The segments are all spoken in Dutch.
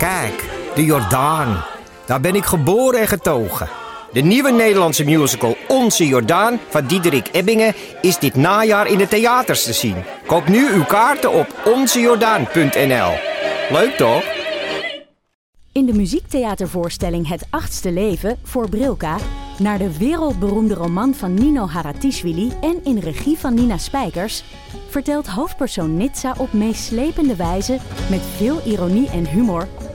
Kijk, de Jordaan. Daar ben ik geboren en getogen. De nieuwe Nederlandse musical Onze Jordaan van Diederik Ebbingen is dit najaar in de theaters te zien. Koop nu uw kaarten op onzejordaan.nl. Leuk toch? In de muziektheatervoorstelling Het Achtste Leven voor Brilka naar de wereldberoemde roman van Nino Haratischvili en in regie van Nina Spijkers vertelt hoofdpersoon Nitsa op meeslepende wijze met veel ironie en humor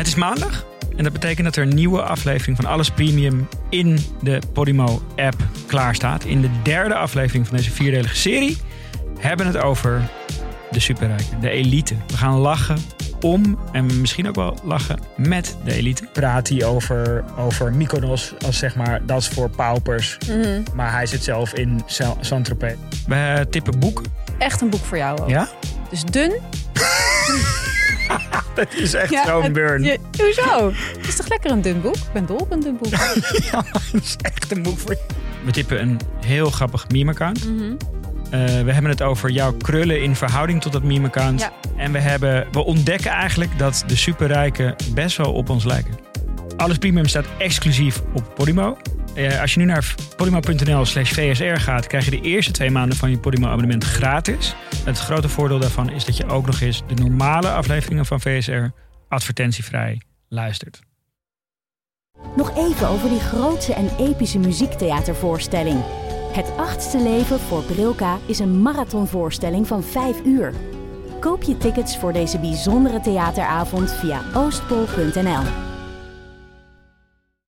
Het is maandag en dat betekent dat er een nieuwe aflevering van Alles Premium in de Podimo-app klaar staat. In de derde aflevering van deze vierdelige serie hebben we het over de superrijken, de elite. We gaan lachen om en misschien ook wel lachen met de elite. Praat hij over, over Mykonos als zeg maar, dat is voor paupers. Maar hij zit zelf in Sa- Saint-Tropez. We tippen boeken. Echt een boek voor jou ook. Ja? Dus dun. Dat is echt Ja, zo'n het- burn. je- hoezo? Het is toch lekker een dun boek? Ik ben dol op een dun boek. Ja, dat is echt een boek voor je. We tippen een heel grappig meme-account. Eh, we hebben het over jouw krullen in verhouding tot dat meme-account. Ja. En we, hebben, we ontdekken eigenlijk dat de superrijken best wel op ons lijken. Alles Premium staat exclusief op Podimo. Eh, als je nu naar podimo.nl slash VSR gaat, krijg je de eerste twee maanden van je Podimo-abonnement gratis. Het grote voordeel daarvan is dat je ook nog eens de normale afleveringen van VSR advertentievrij luistert. Nog even over die grootse en epische muziektheatervoorstelling. Het achtste leven voor Brilka is een marathonvoorstelling van 5 uur. Koop je tickets voor deze bijzondere theateravond via oostpol.nl.